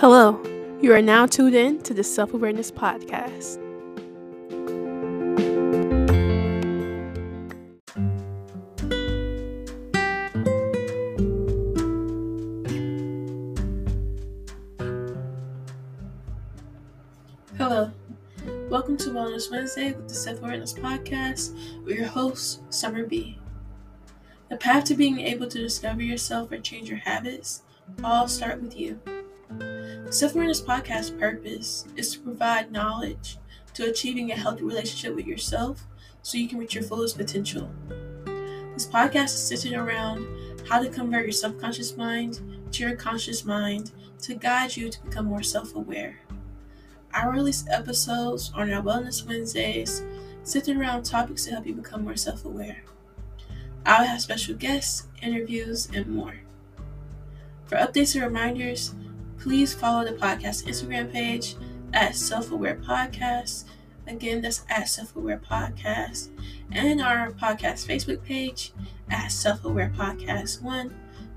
Hello, you are now tuned in to the Self Awareness Podcast. Hello, welcome to Wellness Wednesday with the Self Awareness Podcast with your host, Summer B. The path to being able to discover yourself or change your habits all start with you. The Self Awareness Podcast purpose is to provide knowledge to achieving a healthy relationship with yourself so you can reach your fullest potential. This podcast is centered around how to convert your subconscious mind to your conscious mind to guide you to become more self aware. I release episodes on our Wellness Wednesdays centered around topics to help you become more self aware. I'll have special guests, interviews, and more. For updates and reminders, please follow the podcast Instagram page at Self Aware Podcast. Again, that's at Self Aware Podcast. And our podcast Facebook page at Self Aware Podcast 1.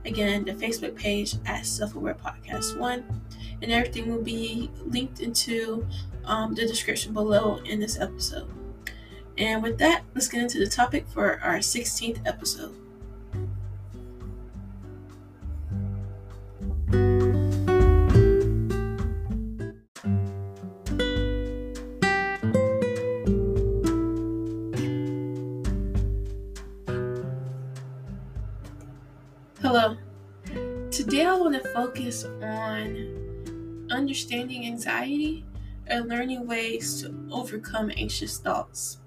Again, the Facebook page at Self Aware Podcast 1. And everything will be linked into um, the description below in this episode. And with that, let's get into the topic for our 16th episode. Want to focus on understanding anxiety and learning ways to overcome anxious thoughts.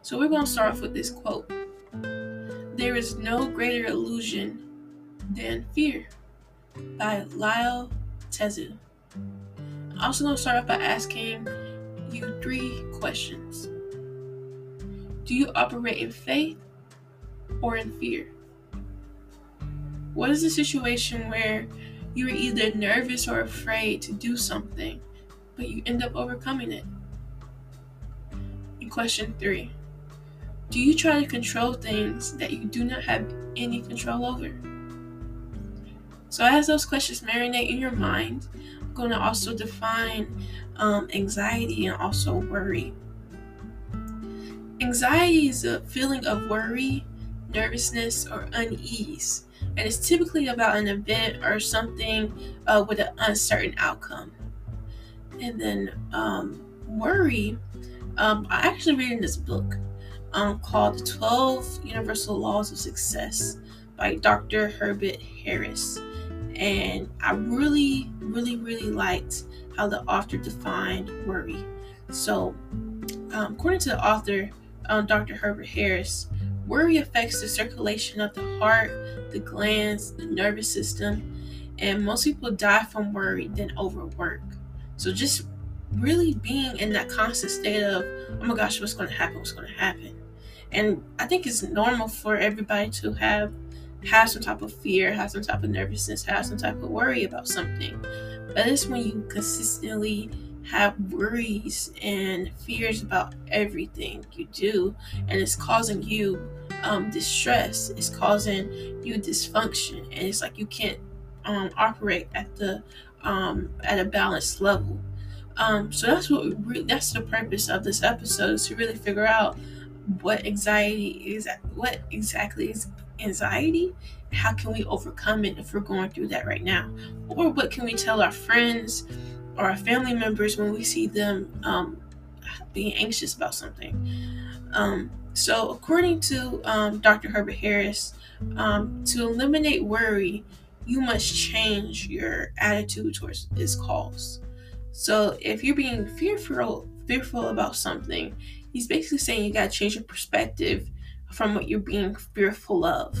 So we're going to start off with this quote There is no greater illusion than fear by Lao Tzu. I'm also going to start off by asking you three questions Do you operate in faith or in fear? What is the situation where you are either nervous or afraid to do something, but you end up overcoming it? And question three Do you try to control things that you do not have any control over? So, as those questions marinate in your mind, I'm going to also define um, anxiety and also worry. Anxiety is a feeling of worry, nervousness, or unease and it's typically about an event or something uh, with an uncertain outcome. And then um, worry, um, I actually read in this book um, called The 12 Universal Laws of Success by Dr. Herbert Harris. And I really, really, really liked how the author defined worry. So, um, according to the author, um, Dr. Herbert Harris, Worry affects the circulation of the heart, the glands, the nervous system, and most people die from worry than overwork. So just really being in that constant state of, oh my gosh, what's going to happen? What's going to happen? And I think it's normal for everybody to have have some type of fear, have some type of nervousness, have some type of worry about something. But it's when you consistently have worries and fears about everything you do, and it's causing you um, distress, it's causing you dysfunction, and it's like you can't um, operate at the um, at a balanced level. Um, so that's what re- that's the purpose of this episode is to really figure out what anxiety is, what exactly is anxiety, how can we overcome it if we're going through that right now, or what can we tell our friends or our family members when we see them um, being anxious about something. Um, so, according to um, Dr. Herbert Harris, um, to eliminate worry, you must change your attitude towards its cause. So, if you're being fearful, fearful about something, he's basically saying you got to change your perspective from what you're being fearful of.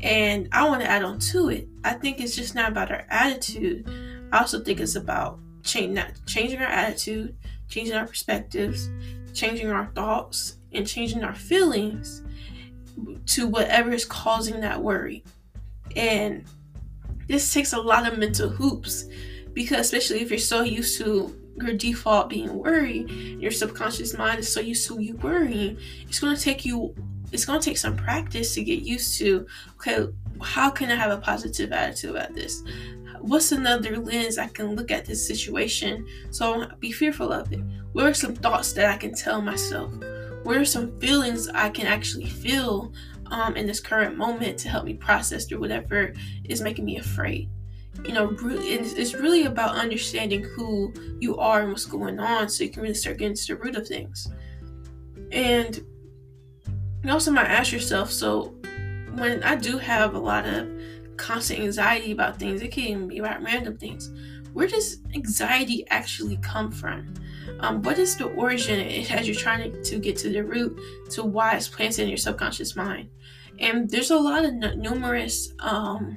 And I want to add on to it. I think it's just not about our attitude, I also think it's about change, not changing our attitude, changing our perspectives, changing our thoughts, and changing our feelings to whatever is causing that worry. And this takes a lot of mental hoops because, especially if you're so used to your default being worry, your subconscious mind is so used to you worrying, it's going to take you, it's going to take some practice to get used to, okay, how can I have a positive attitude about this? What's another lens I can look at this situation so I won't be fearful of it? What are some thoughts that I can tell myself? What are some feelings I can actually feel um, in this current moment to help me process through whatever is making me afraid? You know, it's really about understanding who you are and what's going on so you can really start getting to the root of things. And you also might ask yourself so, when I do have a lot of constant anxiety about things. It can even be about random things. Where does anxiety actually come from? Um, what is the origin as you're trying to get to the root to why it's planted in your subconscious mind? And there's a lot of n- numerous um,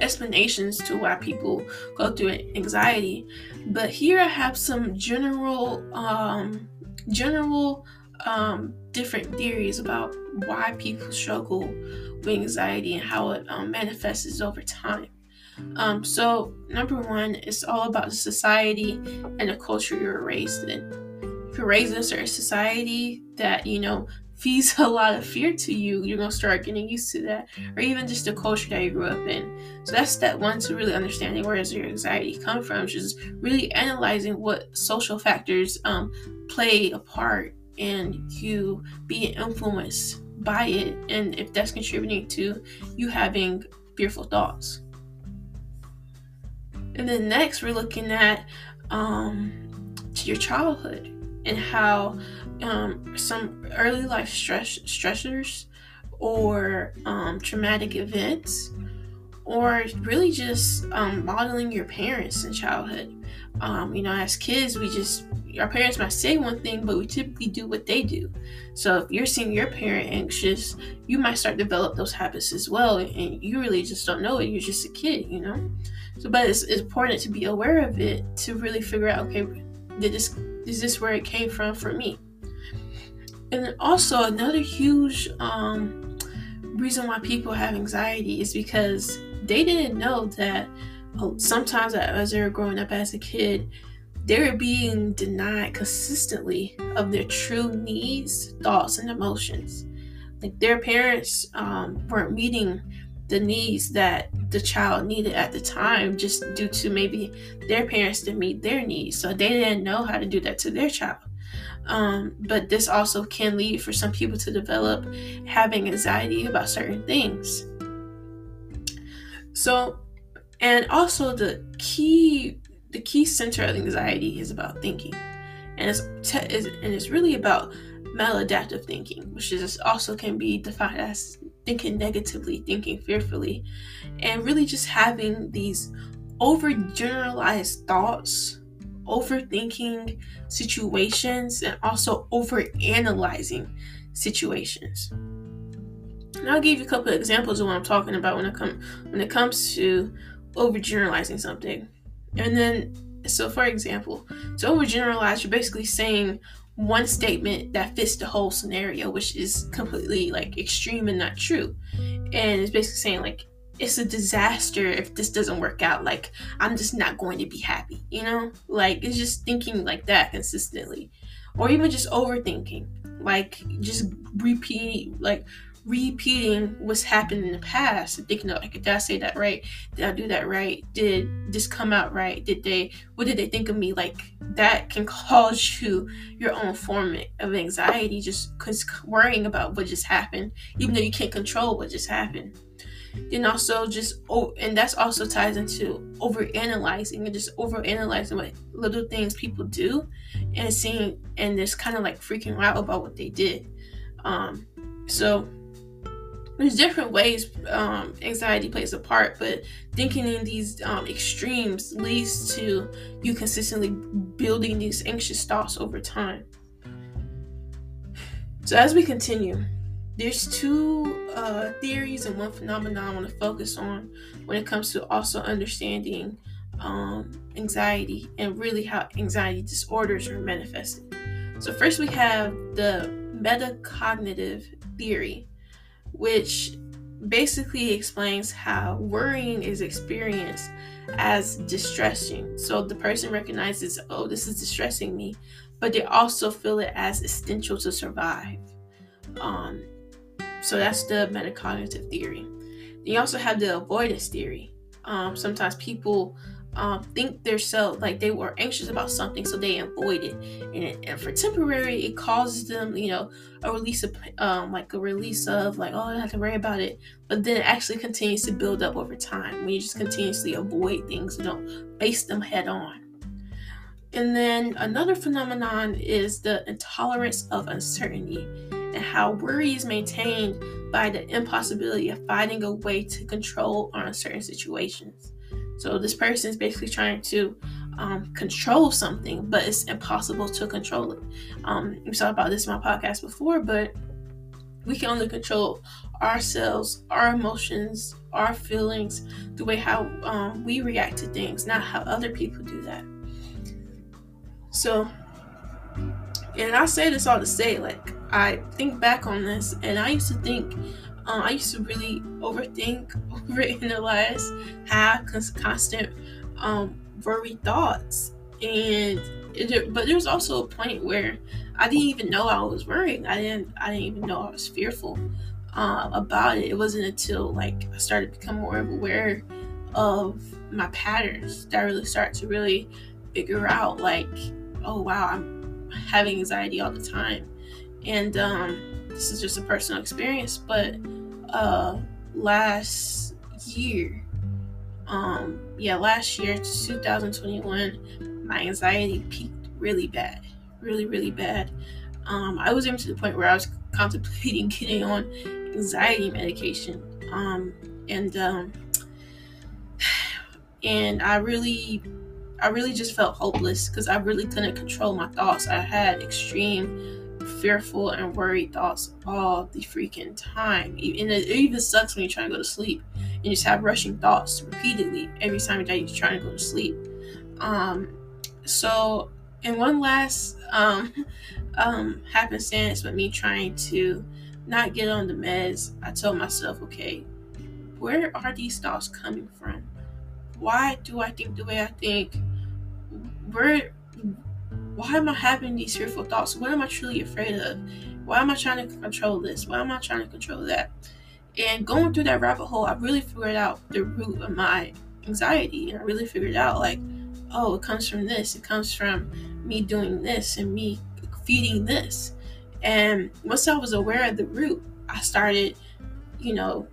explanations to why people go through anxiety, but here I have some general, um, general um, different theories about why people struggle with anxiety and how it um, manifests over time. Um, so, number one, it's all about the society and the culture you're raised in. If you're raised in a certain society that, you know, feeds a lot of fear to you, you're going to start getting used to that, or even just the culture that you grew up in. So, that's step one to really understanding where does your anxiety come from, just really analyzing what social factors um, play a part in you being influenced by it and if that's contributing to you having fearful thoughts. And then next we're looking at um, your childhood and how um, some early life stress stressors or um, traumatic events or really just um, modeling your parents in childhood um, you know, as kids, we just our parents might say one thing, but we typically do what they do. So if you're seeing your parent anxious, you might start develop those habits as well, and you really just don't know it. You're just a kid, you know. So, but it's, it's important to be aware of it to really figure out, okay, did this is this where it came from for me? And also another huge um, reason why people have anxiety is because they didn't know that sometimes as they were growing up as a kid, they were being denied consistently of their true needs, thoughts, and emotions. Like their parents um, weren't meeting the needs that the child needed at the time just due to maybe their parents didn't meet their needs. So they didn't know how to do that to their child. Um, but this also can lead for some people to develop having anxiety about certain things. So and also the key the key center of anxiety is about thinking. And it's, te- is, and it's really about maladaptive thinking, which is also can be defined as thinking negatively, thinking fearfully, and really just having these overgeneralized thoughts, overthinking situations, and also overanalyzing situations. And I'll give you a couple of examples of what I'm talking about when it come when it comes to overgeneralizing something. And then, so for example, to overgeneralize, you're basically saying one statement that fits the whole scenario, which is completely like extreme and not true. And it's basically saying like it's a disaster if this doesn't work out. Like I'm just not going to be happy, you know? Like it's just thinking like that consistently. Or even just overthinking. Like just repeat like repeating what's happened in the past and thinking, like, did I say that right? Did I do that right? Did this come out right? Did they, what did they think of me? Like, that can cause you your own form of anxiety just because worrying about what just happened, even though you can't control what just happened. Then also just, oh, and that's also ties into over analyzing and just over analyzing what little things people do and seeing, and just kind of like freaking out about what they did. Um, so there's different ways um, anxiety plays a part, but thinking in these um, extremes leads to you consistently building these anxious thoughts over time. So, as we continue, there's two uh, theories and one phenomenon I want to focus on when it comes to also understanding um, anxiety and really how anxiety disorders are manifested. So, first we have the metacognitive theory which basically explains how worrying is experienced as distressing. So the person recognizes, oh, this is distressing me, but they also feel it as essential to survive. Um, so that's the metacognitive theory. You also have the avoidance theory. Um, sometimes people um, think so like they were anxious about something, so they avoid it, and, and for temporary, it causes them, you know, a release of um, like a release of like, oh, I don't have to worry about it, but then it actually continues to build up over time when you just continuously avoid things, you don't face them head on. And then another phenomenon is the intolerance of uncertainty and how worry is maintained by the impossibility of finding a way to control uncertain situations. So this person is basically trying to um, control something, but it's impossible to control it. Um, we talked about this in my podcast before, but we can only control ourselves, our emotions, our feelings, the way how um, we react to things, not how other people do that. So, and I say this all to say, like, I think back on this, and I used to think um, I used to really overthink, overanalyze, have constant um, worried thoughts, and it, but there was also a point where I didn't even know I was worrying. I didn't. I didn't even know I was fearful uh, about it. It wasn't until like I started to become more aware of my patterns that I really started to really figure out like, oh wow, I'm having anxiety all the time, and um, this is just a personal experience, but uh last year, um yeah, last year 2021, my anxiety peaked really bad. Really, really bad. Um I was even to the point where I was contemplating getting on anxiety medication. Um and um and I really I really just felt hopeless because I really couldn't control my thoughts. I had extreme fearful and worried thoughts all the freaking time. And it even sucks when you're trying to go to sleep and you just have rushing thoughts repeatedly every time that you're trying to go to sleep. Um, so, and one last um, um, happenstance with me trying to not get on the meds, I told myself, okay, where are these thoughts coming from? Why do I think the way I think? Where why am I having these fearful thoughts? What am I truly afraid of? Why am I trying to control this? Why am I trying to control that? And going through that rabbit hole, I really figured out the root of my anxiety. And I really figured out, like, oh, it comes from this. It comes from me doing this and me feeding this. And once I was aware of the root, I started, you know,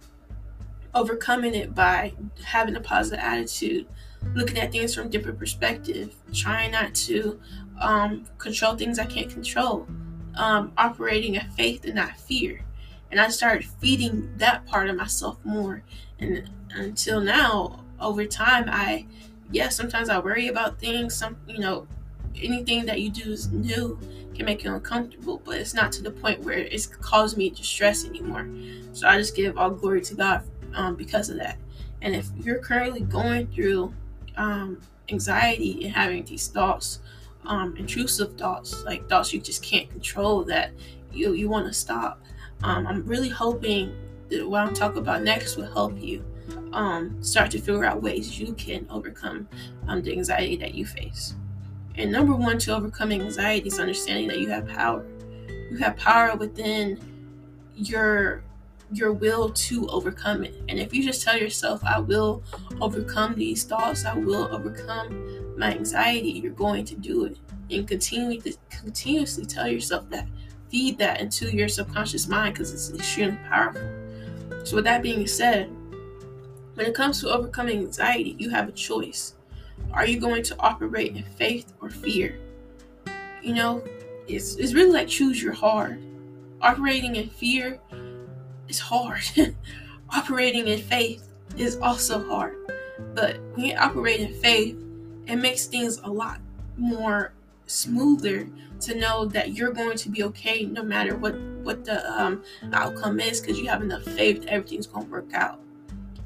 overcoming it by having a positive attitude, looking at things from different perspective, trying not to um, control things I can't control, um, operating in faith and not fear. And I started feeding that part of myself more. And until now, over time, I, yeah, sometimes I worry about things. Some, you know, anything that you do is new can make you uncomfortable, but it's not to the point where it's caused me distress anymore. So I just give all glory to God um, because of that. And if you're currently going through um, anxiety and having these thoughts um, intrusive thoughts, like thoughts you just can't control that you, you want to stop. Um, I'm really hoping that what I'm talking about next will help you um, start to figure out ways you can overcome um, the anxiety that you face. And number one to overcome anxiety is understanding that you have power. You have power within your your will to overcome it. And if you just tell yourself, I will overcome these thoughts, I will overcome my anxiety, you're going to do it. And continue to continuously tell yourself that. Feed that into your subconscious mind because it's extremely powerful. So with that being said, when it comes to overcoming anxiety, you have a choice. Are you going to operate in faith or fear? You know, it's, it's really like choose your heart. Operating in fear is hard. Operating in faith is also hard. But when you operate in faith, it makes things a lot more smoother to know that you're going to be okay no matter what what the um, outcome is because you have enough faith that everything's going to work out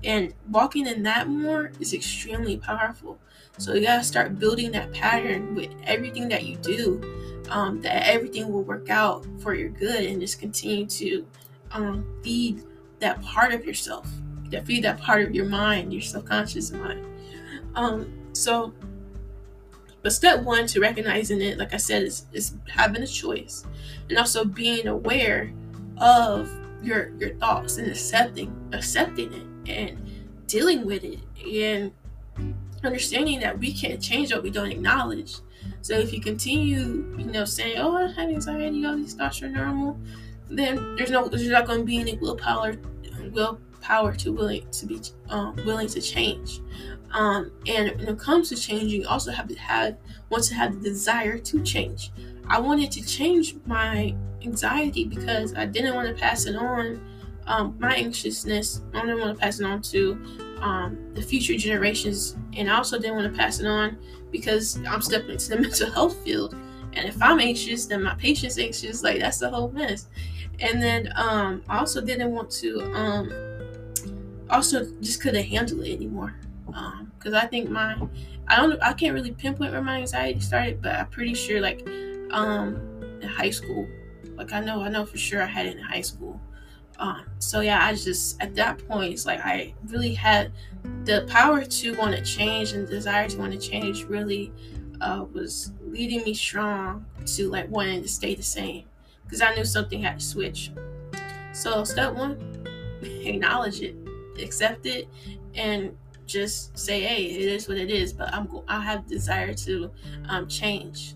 and walking in that more is extremely powerful so you got to start building that pattern with everything that you do um, that everything will work out for your good and just continue to um, feed that part of yourself, that feed that part of your mind, your subconscious mind. So, but step one to recognizing it, like I said, is, is having a choice and also being aware of your your thoughts and accepting accepting it and dealing with it and understanding that we can't change what we don't acknowledge. So if you continue, you know, saying, "Oh, I have anxiety, all these thoughts are normal," then there's no, there's not going to be any willpower, willpower to willing to be um, willing to change. Um, and when it comes to changing, you also have to have want to have the desire to change. I wanted to change my anxiety because I didn't want to pass it on. Um, my anxiousness, I didn't want to pass it on to um, the future generations, and I also didn't want to pass it on because I'm stepping into the mental health field. And if I'm anxious, then my patient's anxious. Like that's the whole mess. And then um, I also didn't want to um, also just couldn't handle it anymore because um, I think my I don't I can't really pinpoint where my anxiety started, but I'm pretty sure like um in high school. Like I know I know for sure I had it in high school. Um, so yeah, I just at that point it's like I really had the power to want to change and desire to want to change really uh, was leading me strong to like wanting to stay the same because I knew something had to switch. So step one, acknowledge it, accept it, and just say, "Hey, it is what it is." But I'm I have desire to um, change,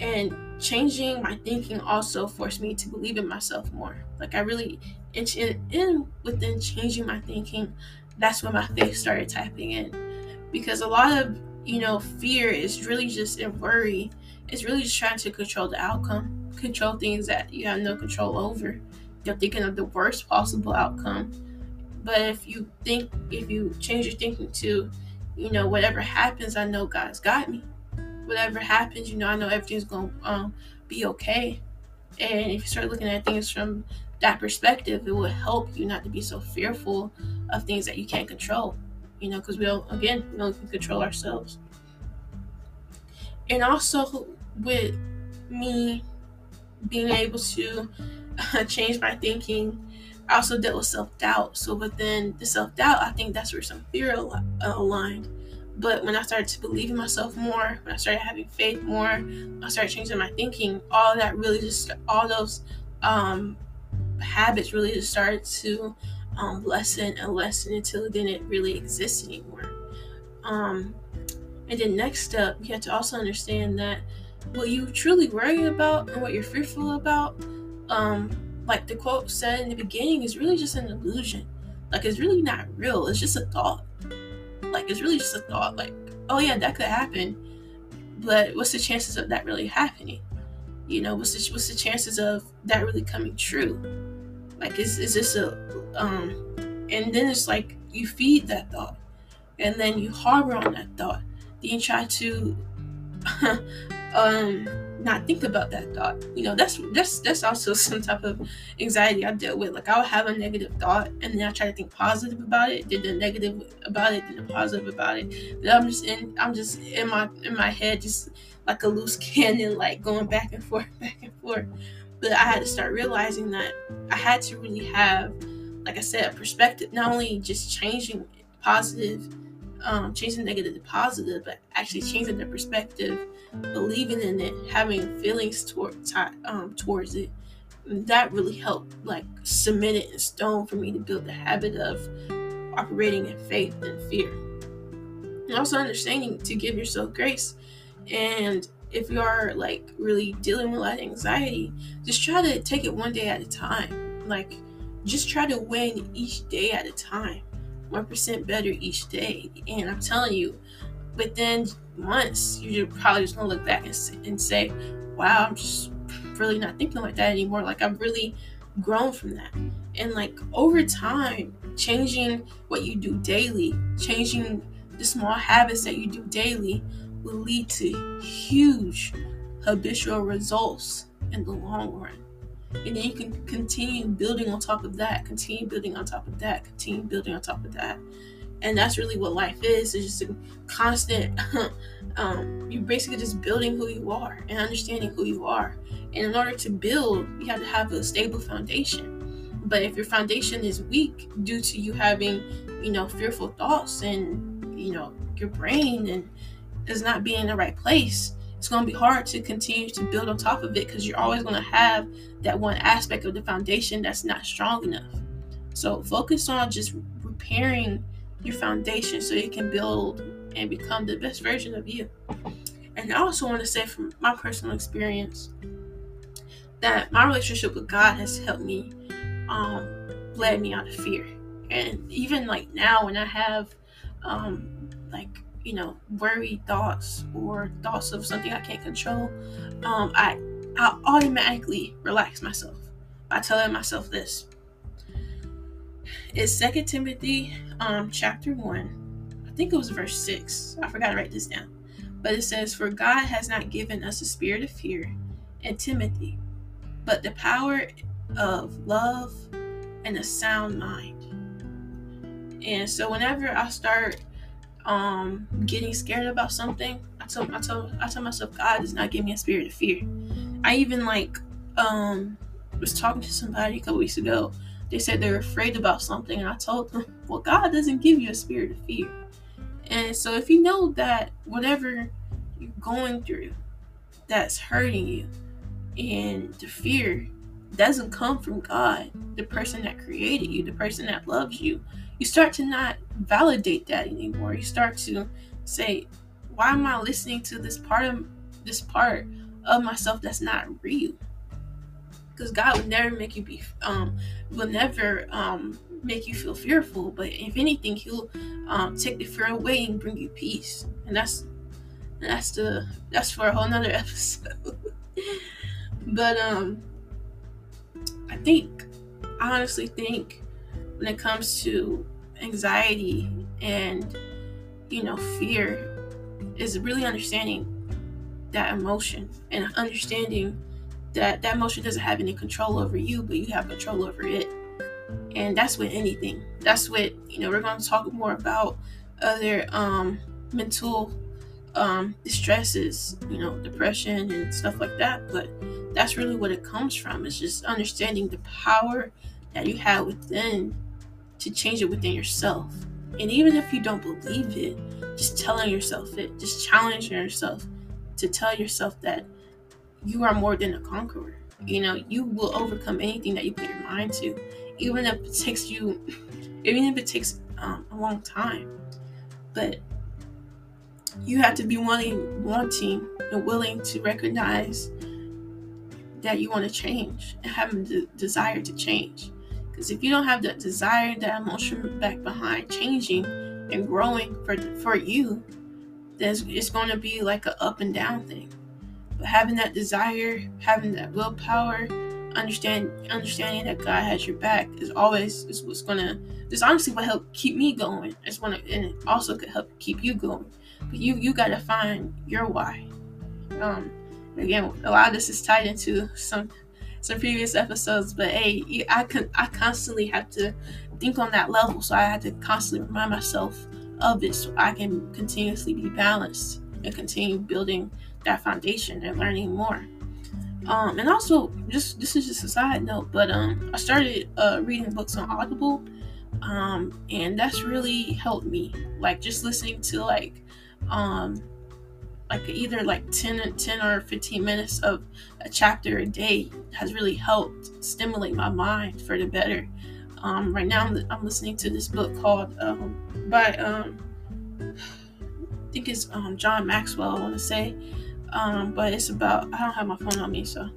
and changing my thinking also forced me to believe in myself more. Like I really, in, in within changing my thinking, that's when my faith started tapping in, because a lot of you know fear is really just in worry. It's really just trying to control the outcome, control things that you have no control over. You're thinking of the worst possible outcome but if you think, if you change your thinking to, you know, whatever happens, I know God's got me. Whatever happens, you know, I know everything's going to um, be okay. And if you start looking at things from that perspective, it will help you not to be so fearful of things that you can't control. You know, because we don't, again, we don't control ourselves. And also with me being able to change my thinking I also dealt with self doubt. So within the self doubt, I think that's where some fear al- uh, aligned. But when I started to believe in myself more, when I started having faith more, I started changing my thinking. All that really just, all those um, habits really just started to um, lessen and lessen until it didn't really exist anymore. Um, and then next step, you have to also understand that what you truly worry about and what you're fearful about um, like the quote said in the beginning, is really just an illusion. Like it's really not real. It's just a thought. Like it's really just a thought. Like, oh yeah, that could happen. But what's the chances of that really happening? You know, what's the what's the chances of that really coming true? Like is is this a um and then it's like you feed that thought and then you harbor on that thought. Then you try to um not think about that thought. You know, that's that's that's also some type of anxiety I deal with. Like I'll have a negative thought and then I try to think positive about it, then the negative about it, then the positive about it. Then I'm just in I'm just in my in my head just like a loose cannon, like going back and forth, back and forth. But I had to start realizing that I had to really have, like I said, a perspective, not only just changing positive um, changing negative to positive, but actually changing the perspective, believing in it, having feelings toward, um, towards it. That really helped, like, cement it in stone for me to build the habit of operating in faith and fear. And also understanding to give yourself grace. And if you are, like, really dealing with a lot of anxiety, just try to take it one day at a time. Like, just try to win each day at a time 1% better each day. And I'm telling you, within months, you're probably just gonna look back and, and say, wow, I'm just really not thinking like that anymore. Like, I've really grown from that. And like over time, changing what you do daily, changing the small habits that you do daily will lead to huge habitual results in the long run and then you can continue building on top of that continue building on top of that continue building on top of that. And that's really what life is it's just a constant um, you're basically just building who you are and understanding who you are. And in order to build you have to have a stable foundation. But if your foundation is weak due to you having you know fearful thoughts and you know your brain and is not being in the right place it's going to be hard to continue to build on top of it because you're always going to have that one aspect of the foundation that's not strong enough. So focus on just repairing your foundation so you can build and become the best version of you. And I also want to say from my personal experience that my relationship with God has helped me um led me out of fear. And even like now when I have um like you know worried thoughts or thoughts of something I can't control, um I I automatically relax myself by telling myself this. It's Second Timothy um chapter 1 I think it was verse 6. I forgot to write this down. But it says, For God has not given us a spirit of fear and Timothy, but the power of love and a sound mind. And so whenever I start um getting scared about something, I tell I tell I tell myself God does not give me a spirit of fear. I even like um was talking to somebody a couple weeks ago. They said they're afraid about something, and I told them, Well, God doesn't give you a spirit of fear. And so if you know that whatever you're going through that's hurting you and the fear doesn't come from God, the person that created you, the person that loves you, you start to not validate that anymore. You start to say, why am I listening to this part of this part of myself that's not real? Because God would never make you be um will never um make you feel fearful, but if anything, He'll um, take the fear away and bring you peace. And that's that's the that's for a whole nother episode. but um, I think I honestly think when it comes to anxiety and you know fear is really understanding that emotion and understanding that that emotion doesn't have any control over you but you have control over it. And that's with anything. That's what you know we're going to talk more about other um mental um distresses you know depression and stuff like that but that's really what it comes from. It's just understanding the power that you have within to change it within yourself and even if you don't believe it just telling yourself it just challenging yourself to tell yourself that you are more than a conqueror you know you will overcome anything that you put your mind to even if it takes you, even if it takes um, a long time. But you have to be wanting, wanting and willing to recognize that you want to change and have a desire to change. Because if you don't have that desire, that emotion back behind changing and growing for for you, then it's going to be like an up and down thing. But having that desire, having that willpower, understand understanding that God has your back is always is what's gonna this honestly what help keep me going. It's gonna and it also could help keep you going. But you you gotta find your why. Um again a lot of this is tied into some some previous episodes, but hey, I can I constantly have to think on that level, so I have to constantly remind myself of it, so I can continuously be balanced and continue building that foundation and learning more. Um, and also, just this is just a side note, but um, I started uh, reading books on Audible, um, and that's really helped me. Like just listening to like, um, like either like 10, 10 or fifteen minutes of a chapter a day has really helped stimulate my mind for the better. Um, right now, I'm, I'm listening to this book called um, by um, I think it's um, John Maxwell. I want to say um, but it's about I don't have my phone on me, so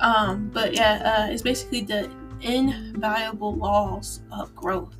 um, but yeah, uh, it's basically the invaluable laws of growth,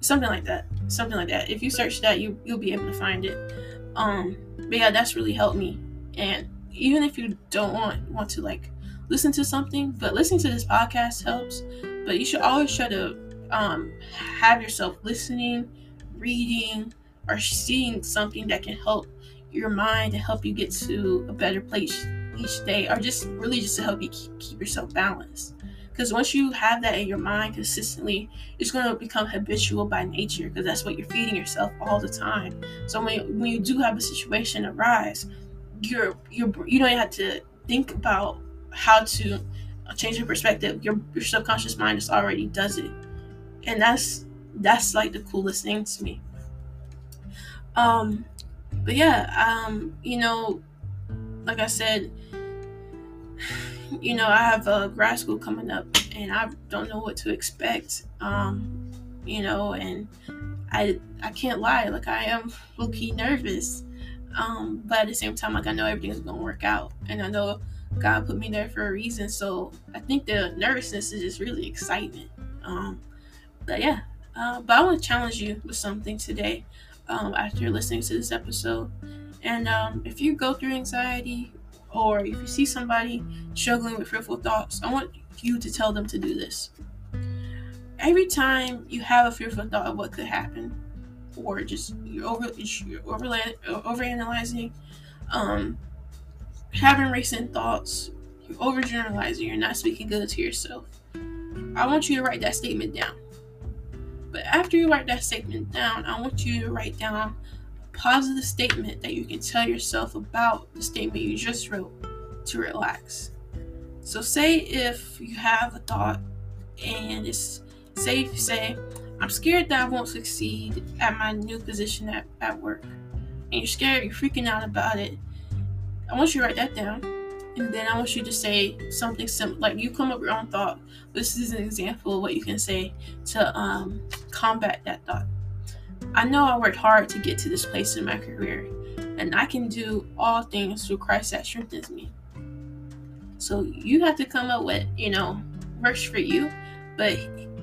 something like that, something like that. If you search that, you you'll be able to find it. Um, but yeah, that's really helped me. And even if you don't want want to like listen to something, but listening to this podcast helps. But you should always try to um, have yourself listening, reading, or seeing something that can help your mind to help you get to a better place each day, or just really just to help you keep, keep yourself balanced. Because once you have that in your mind consistently, it's going to become habitual by nature because that's what you're feeding yourself all the time. So when, when you do have a situation arise, you're you're you don't have to think about how to change your perspective. Your your subconscious mind just already does it, and that's that's like the coolest thing to me. Um, but yeah, um, you know, like I said, you know, I have a grad school coming up and I don't know what to expect. Um, you know, and I I can't lie, like I am low key nervous. Um, but at the same time, like I know everything's gonna work out, and I know God put me there for a reason. So I think the nervousness is just really excitement. Um, but yeah, uh, but I want to challenge you with something today um, after listening to this episode. And um, if you go through anxiety or if you see somebody struggling with fearful thoughts, I want you to tell them to do this. Every time you have a fearful thought of what could happen, or just you're over you're over overanalyzing, um, having racing thoughts, you're overgeneralizing, you're not speaking good to yourself. I want you to write that statement down. But after you write that statement down, I want you to write down positive statement that you can tell yourself about the statement you just wrote to relax. So say if you have a thought and it's say if you say, I'm scared that I won't succeed at my new position at, at work. And you're scared, you're freaking out about it. I want you to write that down and then I want you to say something simple, like you come up with your own thought. This is an example of what you can say to um, combat that thought. I know I worked hard to get to this place in my career, and I can do all things through Christ that strengthens me. So you have to come up with, you know, works for you. But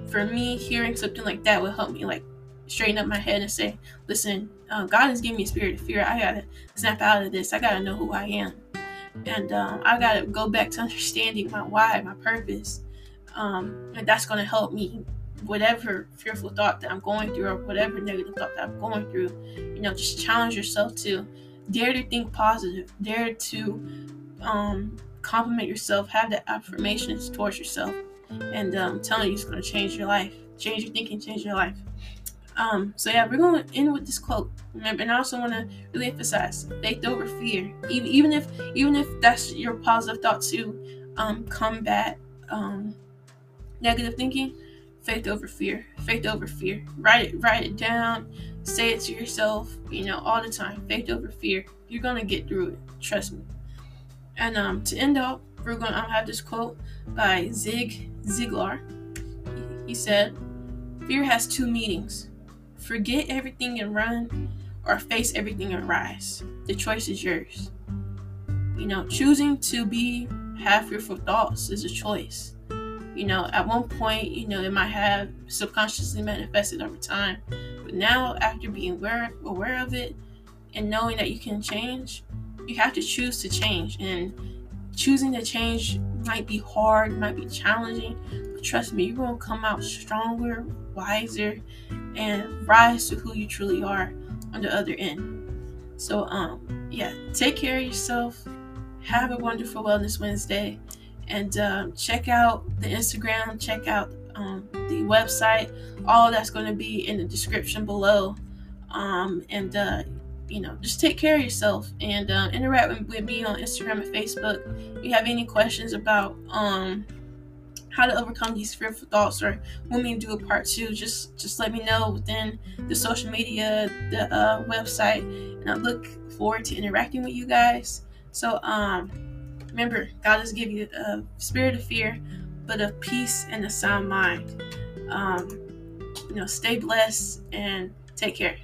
for me, hearing something like that will help me, like, straighten up my head and say, listen, uh, God has given me a spirit of fear. I gotta snap out of this. I gotta know who I am and um, I gotta go back to understanding my why, my purpose, um, and that's gonna help me. Whatever fearful thought that I'm going through, or whatever negative thought that I'm going through, you know, just challenge yourself to dare to think positive, dare to um, compliment yourself, have the affirmations towards yourself, and um, telling you it's gonna change your life, change your thinking, change your life. Um, so yeah, we're going to end with this quote. Remember, and I also want to really emphasize faith over fear. Even even if even if that's your positive thought to um, combat um, negative thinking, faith over fear. Faith over fear. Write it write it down. Say it to yourself. You know all the time. Faith over fear. You're gonna get through it. Trust me. And um, to end off, we're gonna um, have this quote by Zig Ziglar. He said, "Fear has two meanings." Forget everything and run, or face everything and rise. The choice is yours. You know, choosing to be half fearful thoughts is a choice. You know, at one point, you know, it might have subconsciously manifested over time. But now, after being aware, aware of it and knowing that you can change, you have to choose to change. And choosing to change might be hard, might be challenging, but trust me, you're going to come out stronger, wiser, and rise to who you truly are on the other end. So, um, yeah, take care of yourself. Have a wonderful Wellness Wednesday. And um, check out the Instagram, check out um, the website. All that's going to be in the description below. Um, and, uh, you know, just take care of yourself and uh, interact with, me on Instagram and Facebook. If you have any questions about, um, how to overcome these fearful thoughts or want me to do a part two, just just let me know within the social media, the uh, website, and I look forward to interacting with you guys. So um, remember, God has given you a spirit of fear, but of peace and a sound mind. Um, you know, stay blessed and take care.